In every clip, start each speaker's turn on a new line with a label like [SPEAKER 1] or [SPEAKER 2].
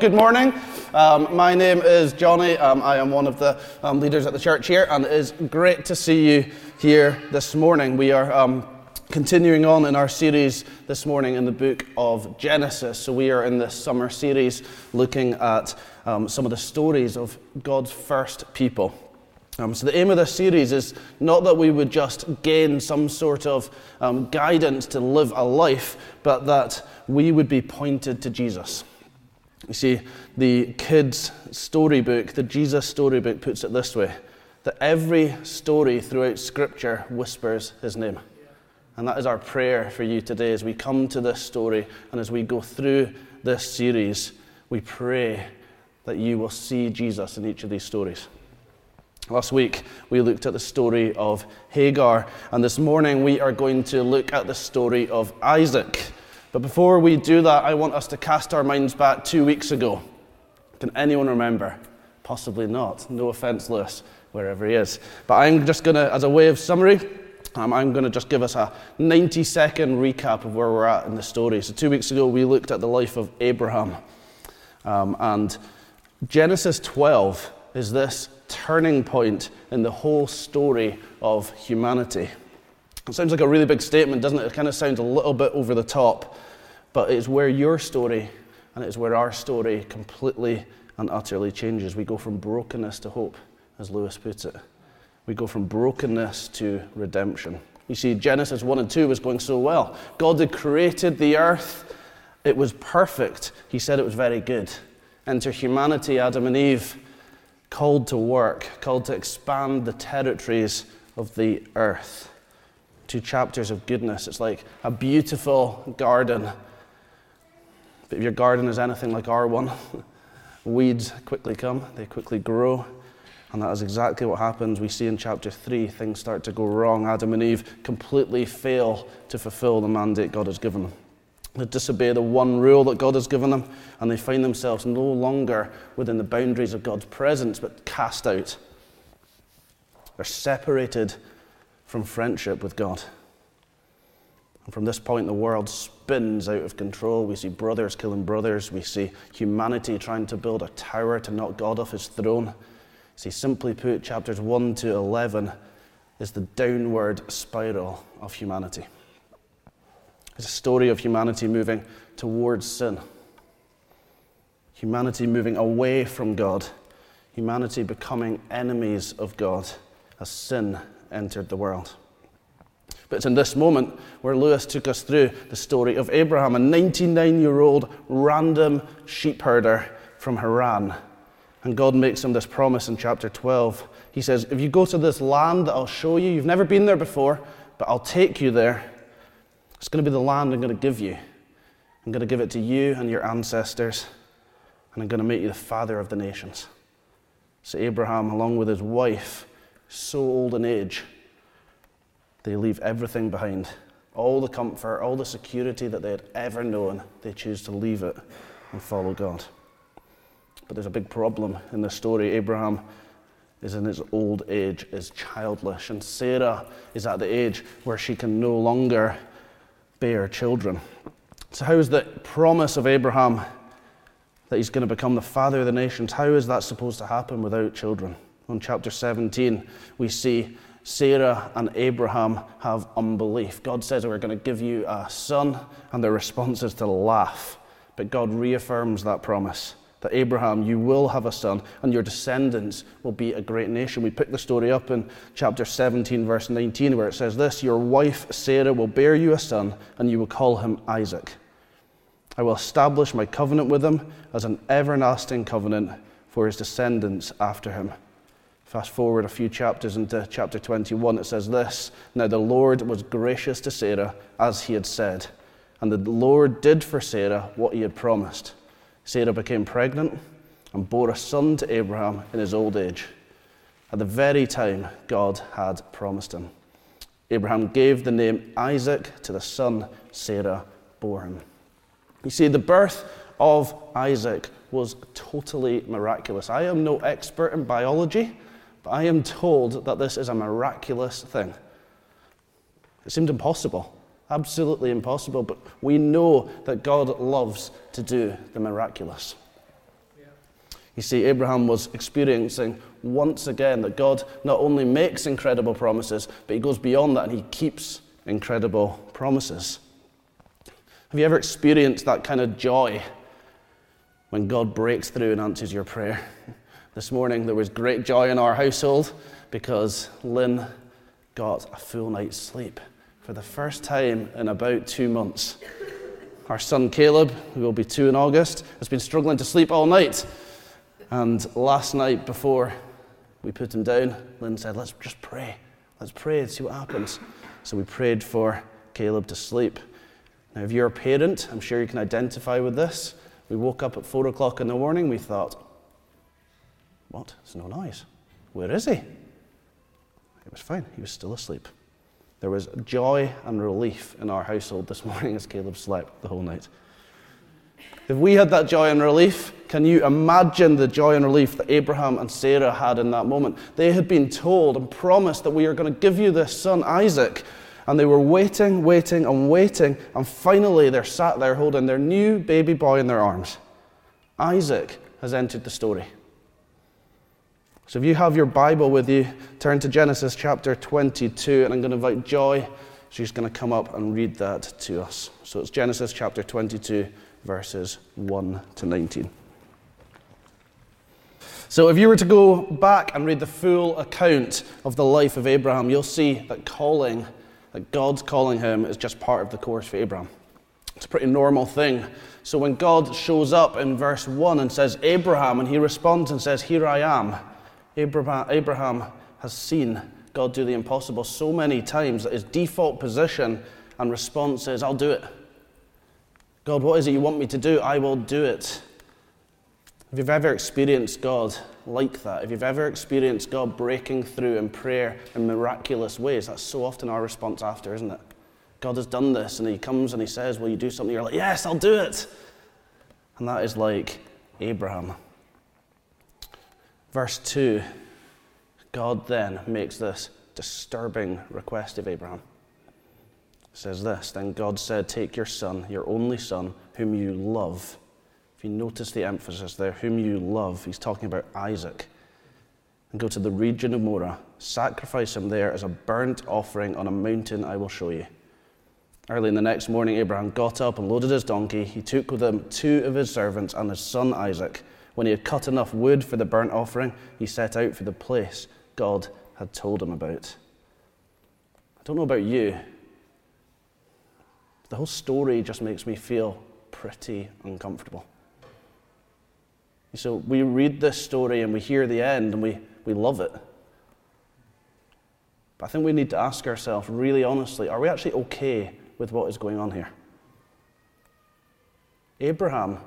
[SPEAKER 1] Good morning. Um, my name is Johnny. Um, I am one of the um, leaders at the church here, and it is great to see you here this morning. We are um, continuing on in our series this morning in the book of Genesis. So, we are in this summer series looking at um, some of the stories of God's first people. Um, so, the aim of this series is not that we would just gain some sort of um, guidance to live a life, but that we would be pointed to Jesus. You see, the kids' storybook, the Jesus storybook, puts it this way that every story throughout Scripture whispers his name. And that is our prayer for you today as we come to this story and as we go through this series. We pray that you will see Jesus in each of these stories. Last week, we looked at the story of Hagar, and this morning, we are going to look at the story of Isaac. But before we do that, I want us to cast our minds back two weeks ago. Can anyone remember? Possibly not. No offense, Lewis, wherever he is. But I'm just going to, as a way of summary, um, I'm going to just give us a 90 second recap of where we're at in the story. So, two weeks ago, we looked at the life of Abraham. Um, and Genesis 12 is this turning point in the whole story of humanity. It sounds like a really big statement, doesn't it? It kind of sounds a little bit over the top, but it's where your story and it's where our story completely and utterly changes. We go from brokenness to hope, as Lewis puts it. We go from brokenness to redemption. You see, Genesis 1 and 2 was going so well. God had created the earth, it was perfect. He said it was very good. Enter humanity, Adam and Eve, called to work, called to expand the territories of the earth two chapters of goodness. It's like a beautiful garden. But if your garden is anything like our one, weeds quickly come, they quickly grow. And that is exactly what happens. We see in chapter 3 things start to go wrong. Adam and Eve completely fail to fulfill the mandate God has given them. They disobey the one rule that God has given them, and they find themselves no longer within the boundaries of God's presence, but cast out. They're separated from friendship with God. And from this point, the world spins out of control. We see brothers killing brothers. We see humanity trying to build a tower to knock God off his throne. See, simply put, chapters 1 to 11 is the downward spiral of humanity. It's a story of humanity moving towards sin, humanity moving away from God, humanity becoming enemies of God as sin entered the world. But it's in this moment where Lewis took us through the story of Abraham, a 99 year old random sheep herder from Haran. And God makes him this promise in chapter 12. He says, If you go to this land that I'll show you, you've never been there before, but I'll take you there. It's going to be the land I'm going to give you. I'm going to give it to you and your ancestors, and I'm going to make you the father of the nations. So Abraham, along with his wife, so old in age, they leave everything behind. All the comfort, all the security that they had ever known, they choose to leave it and follow God. But there's a big problem in this story. Abraham is in his old age, is childless, and Sarah is at the age where she can no longer bear children. So, how is the promise of Abraham that he's going to become the father of the nations, how is that supposed to happen without children? In chapter 17, we see Sarah and Abraham have unbelief. God says, We're going to give you a son, and their response is to laugh. But God reaffirms that promise that Abraham, you will have a son, and your descendants will be a great nation. We pick the story up in chapter 17, verse 19, where it says this Your wife Sarah will bear you a son, and you will call him Isaac. I will establish my covenant with him as an everlasting covenant for his descendants after him. Fast forward a few chapters into chapter 21, it says this Now the Lord was gracious to Sarah, as he had said, and the Lord did for Sarah what he had promised. Sarah became pregnant and bore a son to Abraham in his old age, at the very time God had promised him. Abraham gave the name Isaac to the son Sarah bore him. You see, the birth of Isaac was totally miraculous. I am no expert in biology. But I am told that this is a miraculous thing. It seemed impossible, absolutely impossible, but we know that God loves to do the miraculous. You see, Abraham was experiencing once again that God not only makes incredible promises, but he goes beyond that and he keeps incredible promises. Have you ever experienced that kind of joy when God breaks through and answers your prayer? This morning there was great joy in our household because Lynn got a full night's sleep for the first time in about two months. Our son Caleb, who will be two in August, has been struggling to sleep all night. And last night, before we put him down, Lynn said, Let's just pray. Let's pray and see what happens. So we prayed for Caleb to sleep. Now, if you're a parent, I'm sure you can identify with this. We woke up at four o'clock in the morning. We thought, What? There's no noise. Where is he? It was fine. He was still asleep. There was joy and relief in our household this morning as Caleb slept the whole night. If we had that joy and relief, can you imagine the joy and relief that Abraham and Sarah had in that moment? They had been told and promised that we are going to give you this son, Isaac. And they were waiting, waiting, and waiting. And finally, they're sat there holding their new baby boy in their arms. Isaac has entered the story. So if you have your Bible with you, turn to Genesis chapter 22, and I'm going to invite Joy. She's going to come up and read that to us. So it's Genesis chapter 22, verses 1 to 19. So, if you were to go back and read the full account of the life of Abraham, you'll see that calling, that God's calling him, is just part of the course for Abraham. It's a pretty normal thing. So, when God shows up in verse 1 and says, Abraham, and he responds and says, Here I am, Abraham, Abraham has seen God do the impossible so many times that his default position and response is, I'll do it. God, what is it you want me to do? I will do it. If you've ever experienced God like that, if you've ever experienced God breaking through in prayer in miraculous ways, that's so often our response after, isn't it? God has done this, and He comes and He says, Will you do something? You're like, Yes, I'll do it. And that is like Abraham. Verse 2 God then makes this disturbing request of Abraham. It says this Then God said, Take your son, your only son, whom you love if you notice the emphasis there, whom you love, he's talking about Isaac. And go to the region of Moriah, sacrifice him there as a burnt offering on a mountain I will show you. Early in the next morning, Abraham got up and loaded his donkey. He took with him two of his servants and his son Isaac. When he had cut enough wood for the burnt offering, he set out for the place God had told him about. I don't know about you. The whole story just makes me feel pretty uncomfortable. So we read this story and we hear the end and we, we love it. But I think we need to ask ourselves really honestly are we actually okay with what is going on here? Abraham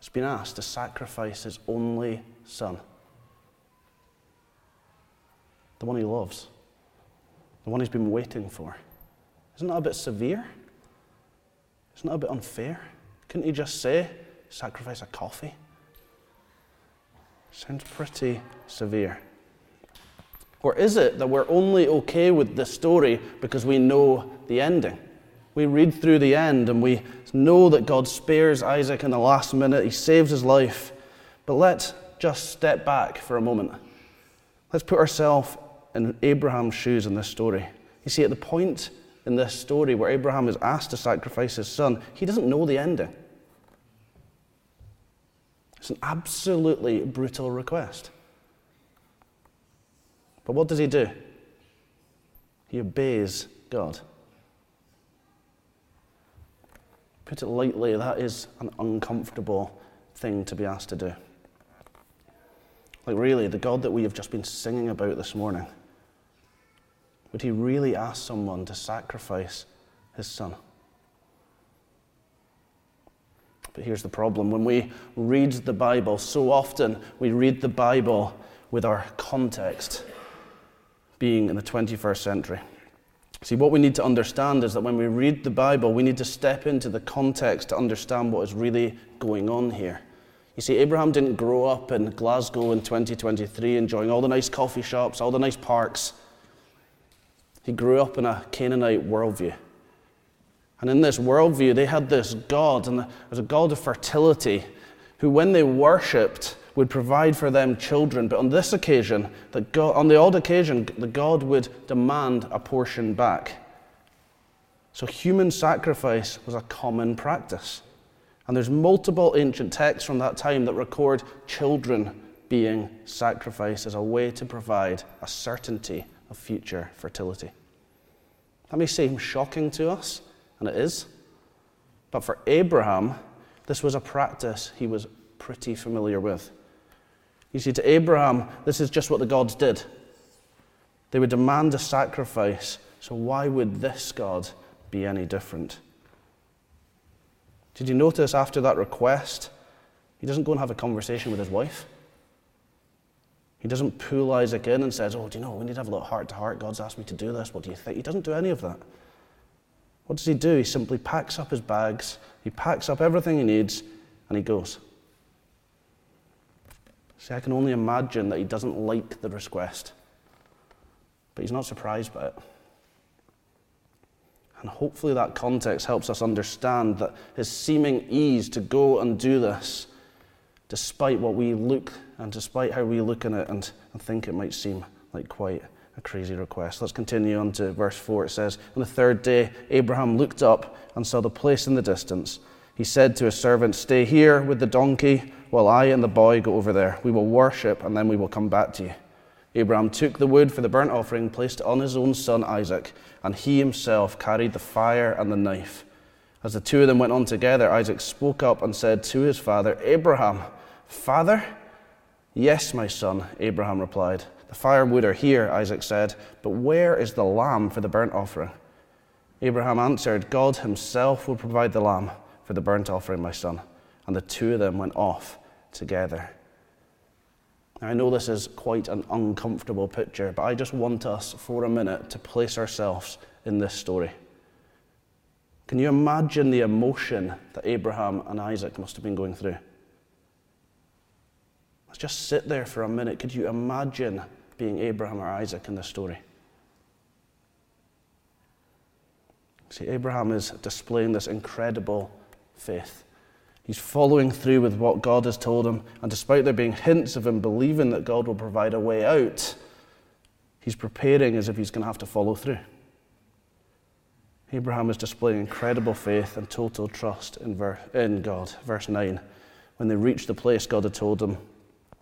[SPEAKER 1] has been asked to sacrifice his only son, the one he loves, the one he's been waiting for. Isn't that a bit severe? Isn't that a bit unfair? Couldn't he just say, sacrifice a coffee? Sounds pretty severe. Or is it that we're only okay with the story because we know the ending? We read through the end and we know that God spares Isaac in the last minute, he saves his life. But let's just step back for a moment. Let's put ourselves in Abraham's shoes in this story. You see, at the point in this story where Abraham is asked to sacrifice his son, he doesn't know the ending. It's an absolutely brutal request. But what does he do? He obeys God. Put it lightly, that is an uncomfortable thing to be asked to do. Like, really, the God that we have just been singing about this morning, would he really ask someone to sacrifice his son? But here's the problem when we read the Bible, so often we read the Bible with our context being in the 21st century. See, what we need to understand is that when we read the Bible, we need to step into the context to understand what is really going on here. You see, Abraham didn't grow up in Glasgow in 2023 enjoying all the nice coffee shops, all the nice parks. He grew up in a Canaanite worldview. And in this worldview, they had this God, and there was a God of fertility, who, when they worshipped, would provide for them children, but on this occasion, God, on the odd occasion, the God would demand a portion back. So human sacrifice was a common practice. And there's multiple ancient texts from that time that record children being sacrificed as a way to provide a certainty of future fertility. That may seem shocking to us, and it is. But for Abraham, this was a practice he was pretty familiar with. You see, to Abraham, this is just what the gods did. They would demand a sacrifice, so why would this God be any different? Did you notice after that request, he doesn't go and have a conversation with his wife? He doesn't pull Isaac in and says, Oh, do you know, we need to have a little heart to heart. God's asked me to do this. What do you think? He doesn't do any of that. What does he do? He simply packs up his bags, he packs up everything he needs, and he goes. See, I can only imagine that he doesn't like the request, but he's not surprised by it. And hopefully, that context helps us understand that his seeming ease to go and do this despite what we look and despite how we look in it and, and think it might seem like quite a crazy request. Let's continue on to verse 4. It says, On the third day, Abraham looked up and saw the place in the distance. He said to his servant, Stay here with the donkey while I and the boy go over there. We will worship and then we will come back to you. Abraham took the wood for the burnt offering, placed it on his own son Isaac, and he himself carried the fire and the knife. As the two of them went on together, Isaac spoke up and said to his father, Abraham, Father? Yes, my son, Abraham replied. The firewood are here, Isaac said, but where is the lamb for the burnt offering? Abraham answered, God himself will provide the lamb for the burnt offering, my son. And the two of them went off together. Now, I know this is quite an uncomfortable picture, but I just want us for a minute to place ourselves in this story. Can you imagine the emotion that Abraham and Isaac must have been going through? Let's just sit there for a minute. Could you imagine being Abraham or Isaac in this story? See, Abraham is displaying this incredible faith. He's following through with what God has told him, and despite there being hints of him believing that God will provide a way out, he's preparing as if he's going to have to follow through. Abraham is displaying incredible faith and total trust in, ver- in God. Verse 9. When they reached the place God had told them,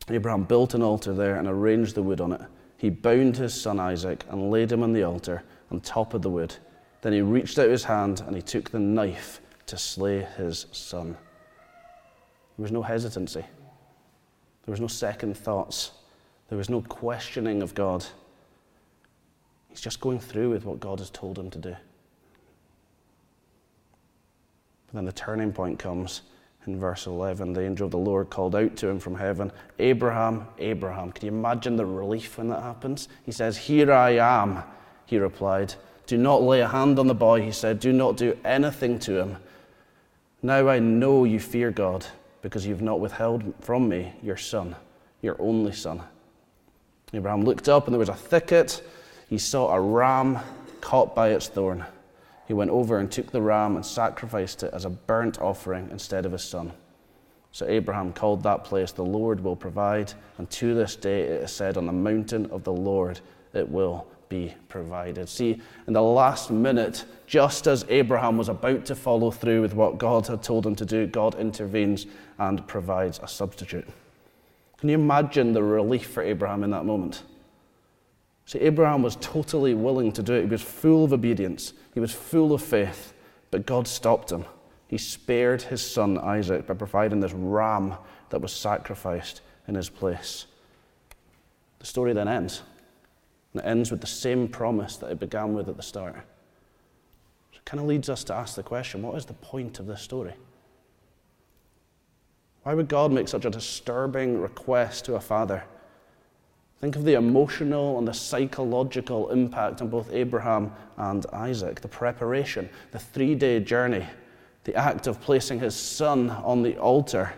[SPEAKER 1] Abraham built an altar there and arranged the wood on it. He bound his son Isaac and laid him on the altar on top of the wood. Then he reached out his hand and he took the knife to slay his son. There was no hesitancy. There was no second thoughts. There was no questioning of God. He's just going through with what God has told him to do. But then the turning point comes in verse 11, the angel of the Lord called out to him from heaven, Abraham, Abraham. Can you imagine the relief when that happens? He says, Here I am, he replied. Do not lay a hand on the boy, he said. Do not do anything to him. Now I know you fear God, because you've not withheld from me your son, your only son. Abraham looked up, and there was a thicket. He saw a ram caught by its thorn he went over and took the ram and sacrificed it as a burnt offering instead of his son. So Abraham called that place, The Lord will provide, and to this day it is said, On the mountain of the Lord it will be provided. See, in the last minute, just as Abraham was about to follow through with what God had told him to do, God intervenes and provides a substitute. Can you imagine the relief for Abraham in that moment? See, Abraham was totally willing to do it. He was full of obedience, he was full of faith, but God stopped him. He spared his son Isaac by providing this ram that was sacrificed in his place. The story then ends. And it ends with the same promise that it began with at the start. So it kind of leads us to ask the question what is the point of this story? Why would God make such a disturbing request to a father? Think of the emotional and the psychological impact on both Abraham and Isaac, the preparation, the three day journey, the act of placing his son on the altar.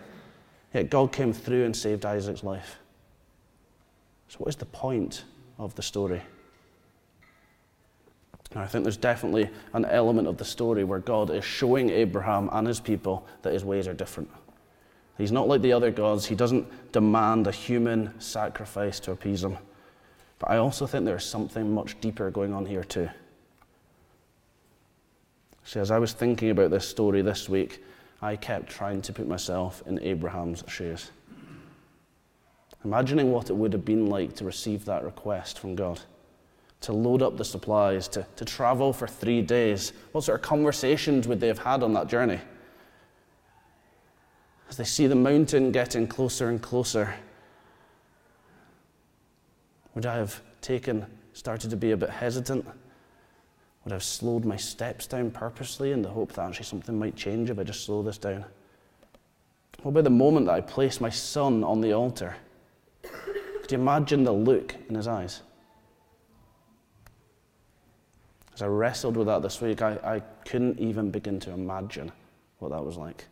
[SPEAKER 1] Yet God came through and saved Isaac's life. So, what is the point of the story? Now, I think there's definitely an element of the story where God is showing Abraham and his people that his ways are different. He's not like the other gods. He doesn't demand a human sacrifice to appease him. But I also think there's something much deeper going on here, too. See, as I was thinking about this story this week, I kept trying to put myself in Abraham's shoes. Imagining what it would have been like to receive that request from God, to load up the supplies, to, to travel for three days. What sort of conversations would they have had on that journey? As they see the mountain getting closer and closer, would I have taken, started to be a bit hesitant? Would I have slowed my steps down purposely in the hope that actually something might change if I just slow this down? What about the moment that I placed my son on the altar? Could you imagine the look in his eyes? As I wrestled with that this week, I, I couldn't even begin to imagine what that was like.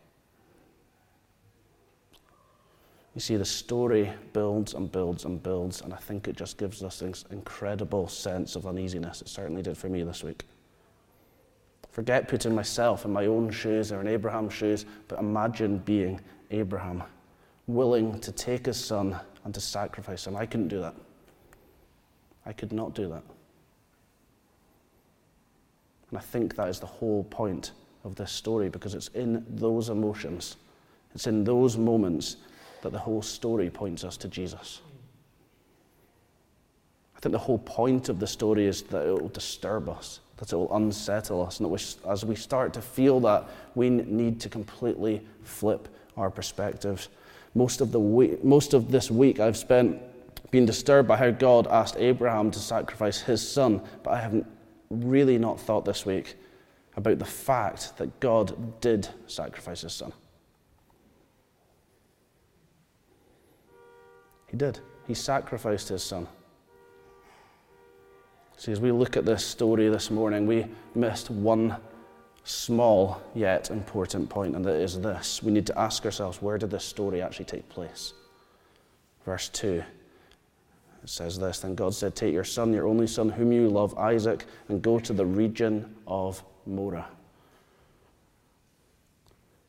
[SPEAKER 1] You see, the story builds and builds and builds, and I think it just gives us this incredible sense of uneasiness. It certainly did for me this week. Forget putting myself in my own shoes or in Abraham's shoes, but imagine being Abraham, willing to take his son and to sacrifice him. I couldn't do that. I could not do that. And I think that is the whole point of this story because it's in those emotions, it's in those moments that the whole story points us to Jesus. I think the whole point of the story is that it will disturb us, that it will unsettle us, and that we, as we start to feel that, we need to completely flip our perspectives. Most of, the week, most of this week, I've spent being disturbed by how God asked Abraham to sacrifice his son, but I haven't really not thought this week about the fact that God did sacrifice his son. He did. He sacrificed his son. See, as we look at this story this morning, we missed one small yet important point, and that is this. We need to ask ourselves where did this story actually take place? Verse 2 it says this Then God said, Take your son, your only son, whom you love, Isaac, and go to the region of Moriah.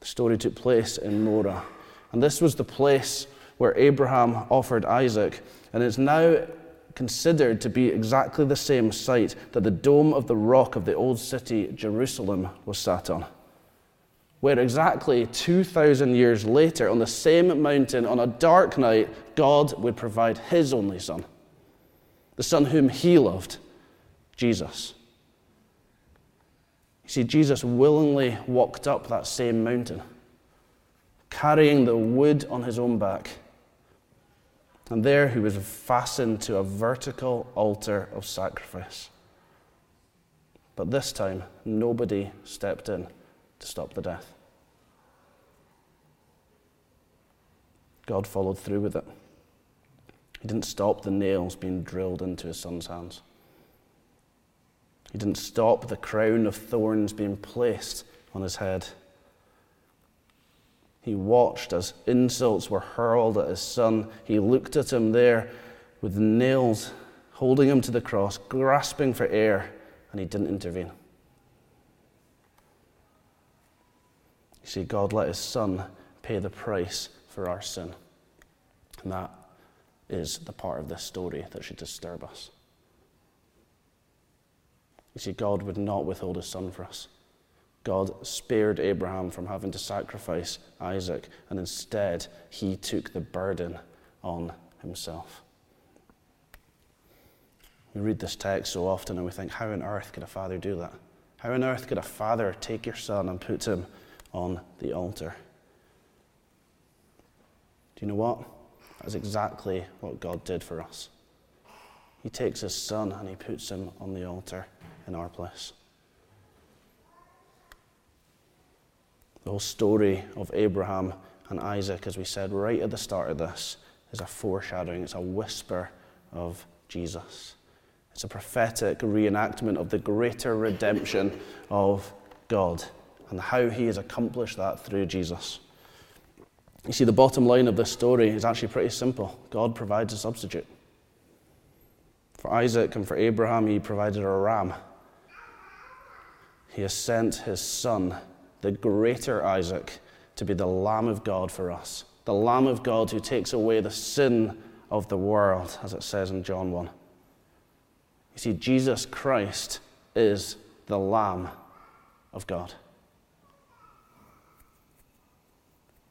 [SPEAKER 1] The story took place in Moriah. And this was the place where Abraham offered Isaac, and it's now considered to be exactly the same site that the dome of the rock of the old city, Jerusalem, was sat on. Where exactly 2,000 years later, on the same mountain, on a dark night, God would provide his only son, the son whom he loved, Jesus. You see, Jesus willingly walked up that same mountain, carrying the wood on his own back and there he was fastened to a vertical altar of sacrifice. But this time, nobody stepped in to stop the death. God followed through with it. He didn't stop the nails being drilled into his son's hands. He didn't stop the crown of thorns being placed on his head. He watched as insults were hurled at his son. He looked at him there with nails holding him to the cross, grasping for air, and he didn't intervene. You see, God let his son pay the price for our sin. And that is the part of this story that should disturb us. You see, God would not withhold his son for us. God spared Abraham from having to sacrifice Isaac, and instead he took the burden on himself. We read this text so often and we think, how on earth could a father do that? How on earth could a father take your son and put him on the altar? Do you know what? That's exactly what God did for us. He takes his son and he puts him on the altar in our place. The whole story of Abraham and Isaac, as we said right at the start of this, is a foreshadowing, it's a whisper of Jesus. It's a prophetic reenactment of the greater redemption of God and how he has accomplished that through Jesus. You see, the bottom line of this story is actually pretty simple God provides a substitute. For Isaac and for Abraham, he provided a ram. He has sent his son the greater Isaac, to be the Lamb of God for us the Lamb of God who takes away the sin of the world, as it says in John 1. You see, Jesus Christ is the Lamb of God.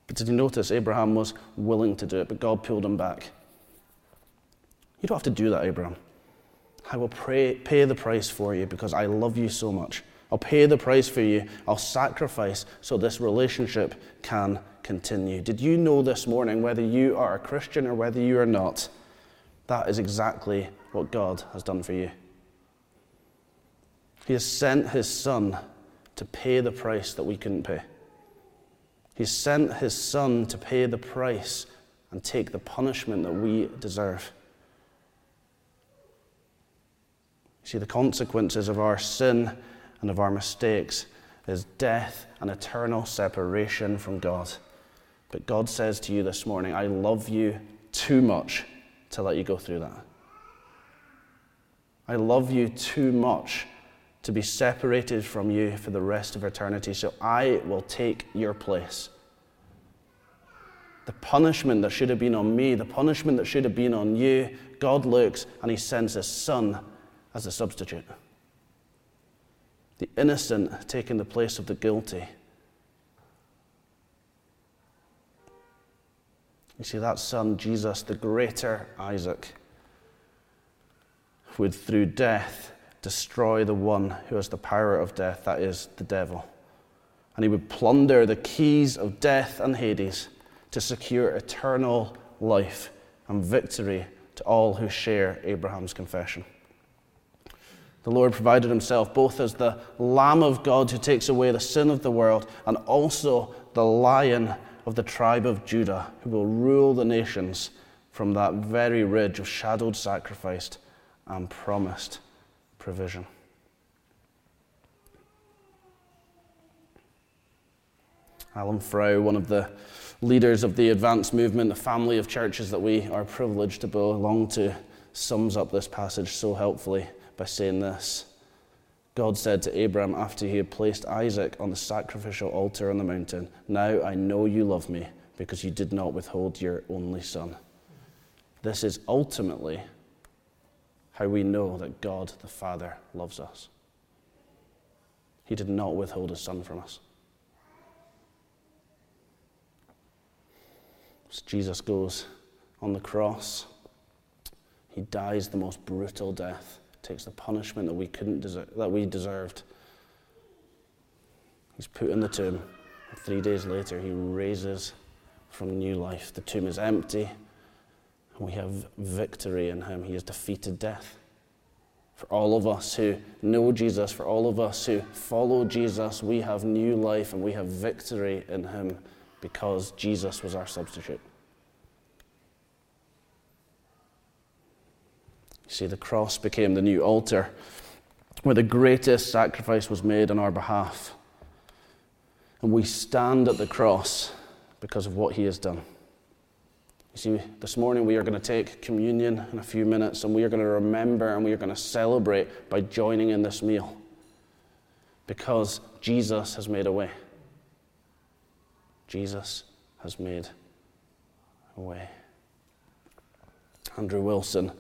[SPEAKER 1] But did you notice Abraham was willing to do it, but God pulled him back? You don't have to do that, Abraham. I will pray, pay the price for you because I love you so much. I'll pay the price for you. I'll sacrifice so this relationship can continue. Did you know this morning, whether you are a Christian or whether you are not, that is exactly what God has done for you? He has sent his Son to pay the price that we couldn't pay. He sent his Son to pay the price and take the punishment that we deserve. See, the consequences of our sin and of our mistakes is death and eternal separation from God. But God says to you this morning, I love you too much to let you go through that. I love you too much to be separated from you for the rest of eternity, so I will take your place. The punishment that should have been on me, the punishment that should have been on you, God looks and He sends His Son as a substitute. The innocent taking the place of the guilty. You see, that son, Jesus, the greater Isaac, would through death destroy the one who has the power of death, that is, the devil. And he would plunder the keys of death and Hades to secure eternal life and victory to all who share Abraham's confession. The Lord provided himself both as the Lamb of God who takes away the sin of the world and also the Lion of the tribe of Judah who will rule the nations from that very ridge of shadowed sacrifice and promised provision. Alan Frow, one of the leaders of the Advance movement, the family of churches that we are privileged to belong to, sums up this passage so helpfully by saying this God said to Abraham after he had placed Isaac on the sacrificial altar on the mountain, Now I know you love me because you did not withhold your only son. This is ultimately how we know that God the Father loves us. He did not withhold his son from us. As Jesus goes on the cross, he dies the most brutal death takes the punishment that we couldn't deserve, that we deserved. He's put in the tomb. Three days later, he raises from new life. The tomb is empty, and we have victory in him. He has defeated death. For all of us who know Jesus, for all of us who follow Jesus, we have new life and we have victory in him because Jesus was our substitute. You see, the cross became the new altar where the greatest sacrifice was made on our behalf. And we stand at the cross because of what he has done. You see, this morning we are going to take communion in a few minutes and we are going to remember and we are going to celebrate by joining in this meal because Jesus has made a way. Jesus has made a way. Andrew Wilson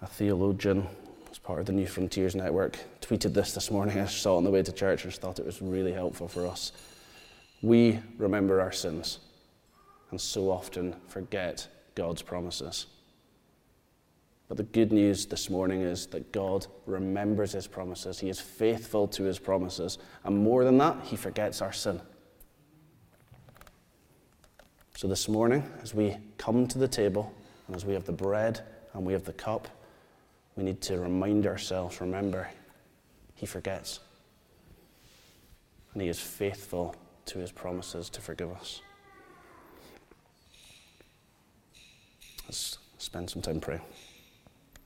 [SPEAKER 1] a theologian as part of the Newfrontiers Network, tweeted this this morning. I saw it on the way to church and thought it was really helpful for us. We remember our sins and so often forget God's promises. But the good news this morning is that God remembers his promises. He is faithful to his promises. And more than that, he forgets our sin. So this morning, as we come to the table and as we have the bread and we have the cup, we need to remind ourselves remember, He forgets. And He is faithful to His promises to forgive us. Let's spend some time praying.